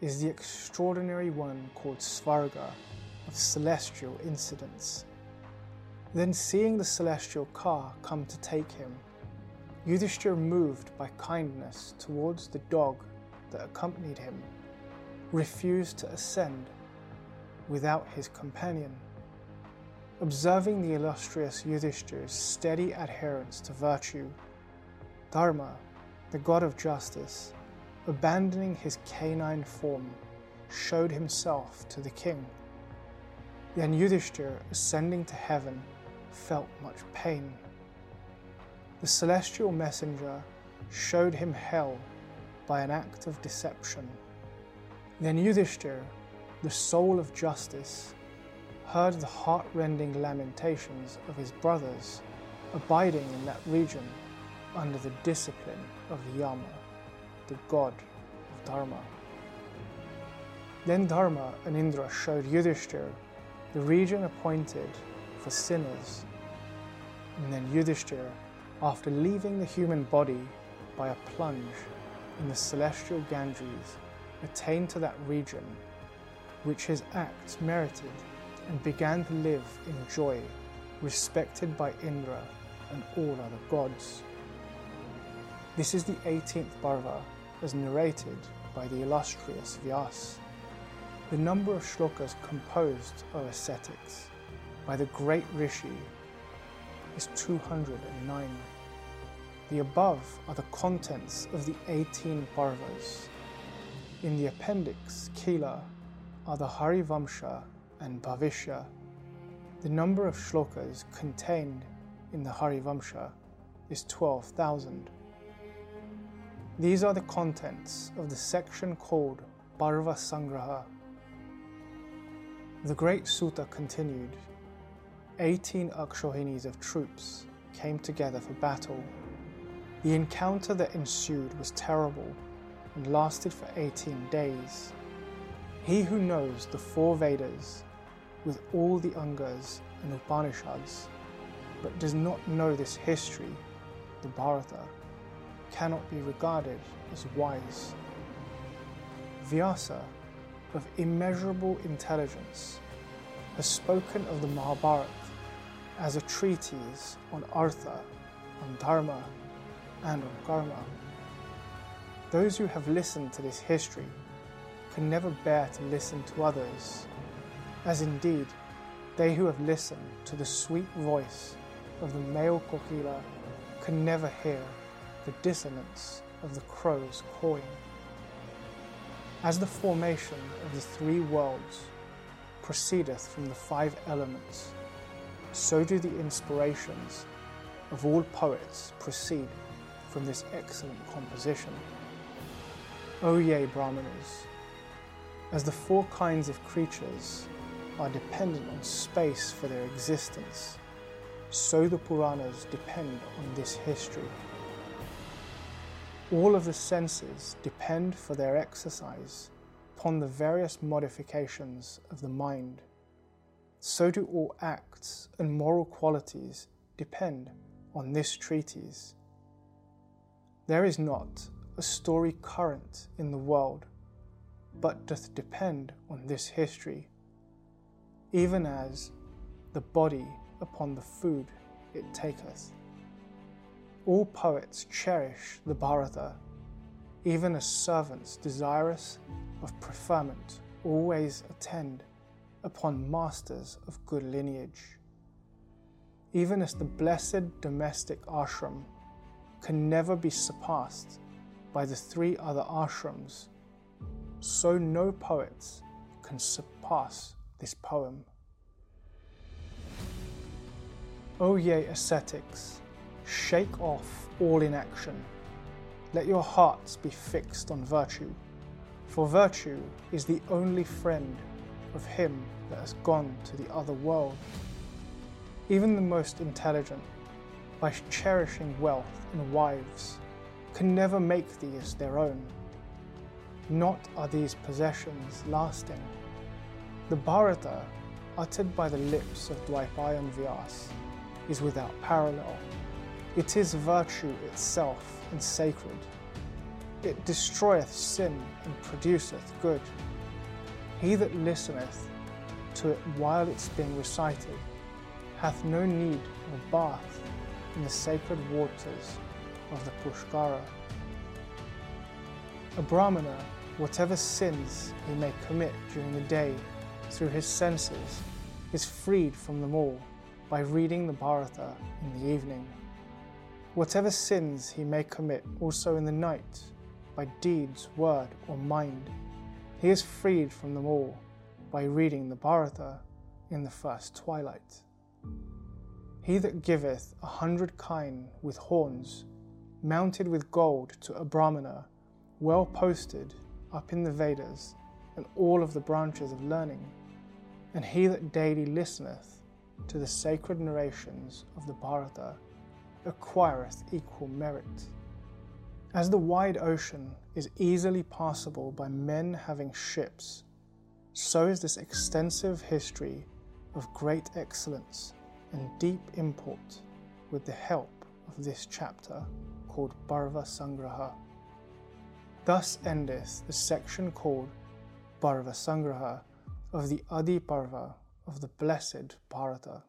is the extraordinary one called Svarga, of celestial incidents. Then, seeing the celestial car come to take him, Yudhishthir, moved by kindness towards the dog that accompanied him, refused to ascend without his companion. Observing the illustrious Yudhishthir's steady adherence to virtue, Dharma, the god of justice, abandoning his canine form, showed himself to the king. Then Yudhishthir, ascending to heaven, felt much pain. The celestial messenger showed him hell by an act of deception. Then Yudhishthir, the soul of justice, heard the heart-rending lamentations of his brothers abiding in that region under the discipline of Yama, the god of Dharma. Then Dharma and Indra showed Yudhishthir the region appointed for sinners. And then Yudhishthira, after leaving the human body by a plunge in the celestial Ganges, attained to that region which his acts merited and began to live in joy, respected by Indra and all other gods. This is the 18th Parva as narrated by the illustrious Vyas. The number of shlokas composed of ascetics by the great Rishi is 209. The above are the contents of the 18 parvas. In the appendix, Khila, are the Harivamsha and Bhavishya. The number of shlokas contained in the Harivamsha is 12,000. These are the contents of the section called Parva Sangraha The great Suta continued 18 Akshauhinis of troops came together for battle. The encounter that ensued was terrible and lasted for 18 days. He who knows the four Vedas with all the Angas and Upanishads, but does not know this history, the Bharata, cannot be regarded as wise. Vyasa, of immeasurable intelligence, has spoken of the Mahabharata as a treatise on Artha, on Dharma, and on Karma. Those who have listened to this history can never bear to listen to others, as indeed they who have listened to the sweet voice of the male kokila can never hear the dissonance of the crow's cawing. As the formation of the three worlds proceedeth from the five elements, so do the inspirations of all poets proceed from this excellent composition. O ye Brahmanas, as the four kinds of creatures are dependent on space for their existence, so the Puranas depend on this history. All of the senses depend for their exercise upon the various modifications of the mind. So do all acts and moral qualities depend on this treatise. There is not a story current in the world, but doth depend on this history, even as the body upon the food it taketh. All poets cherish the Bharata, even as servants desirous of preferment always attend upon masters of good lineage. Even as the blessed domestic ashram can never be surpassed by the three other ashrams, so no poets can surpass this poem. O ye ascetics, Shake off all inaction. Let your hearts be fixed on virtue, for virtue is the only friend of him that has gone to the other world. Even the most intelligent, by cherishing wealth and wives, can never make these their own. Not are these possessions lasting. The Bharata, uttered by the lips of Dwaipayan Vyas, is without parallel. It is virtue itself and sacred. It destroyeth sin and produceth good. He that listeneth to it while it's being recited hath no need of bath in the sacred waters of the Pushkara. A Brahmana, whatever sins he may commit during the day through his senses, is freed from them all by reading the Bharata in the evening. Whatever sins he may commit also in the night, by deeds, word, or mind, he is freed from them all by reading the Bharata in the first twilight. He that giveth a hundred kine with horns, mounted with gold to a Brahmana, well posted up in the Vedas and all of the branches of learning, and he that daily listeneth to the sacred narrations of the Bharata, acquireth equal merit. As the wide ocean is easily passable by men having ships, so is this extensive history of great excellence and deep import with the help of this chapter called Parva Sangraha. Thus endeth the section called Parva Sangraha of the Adi Parva of the blessed Bharata.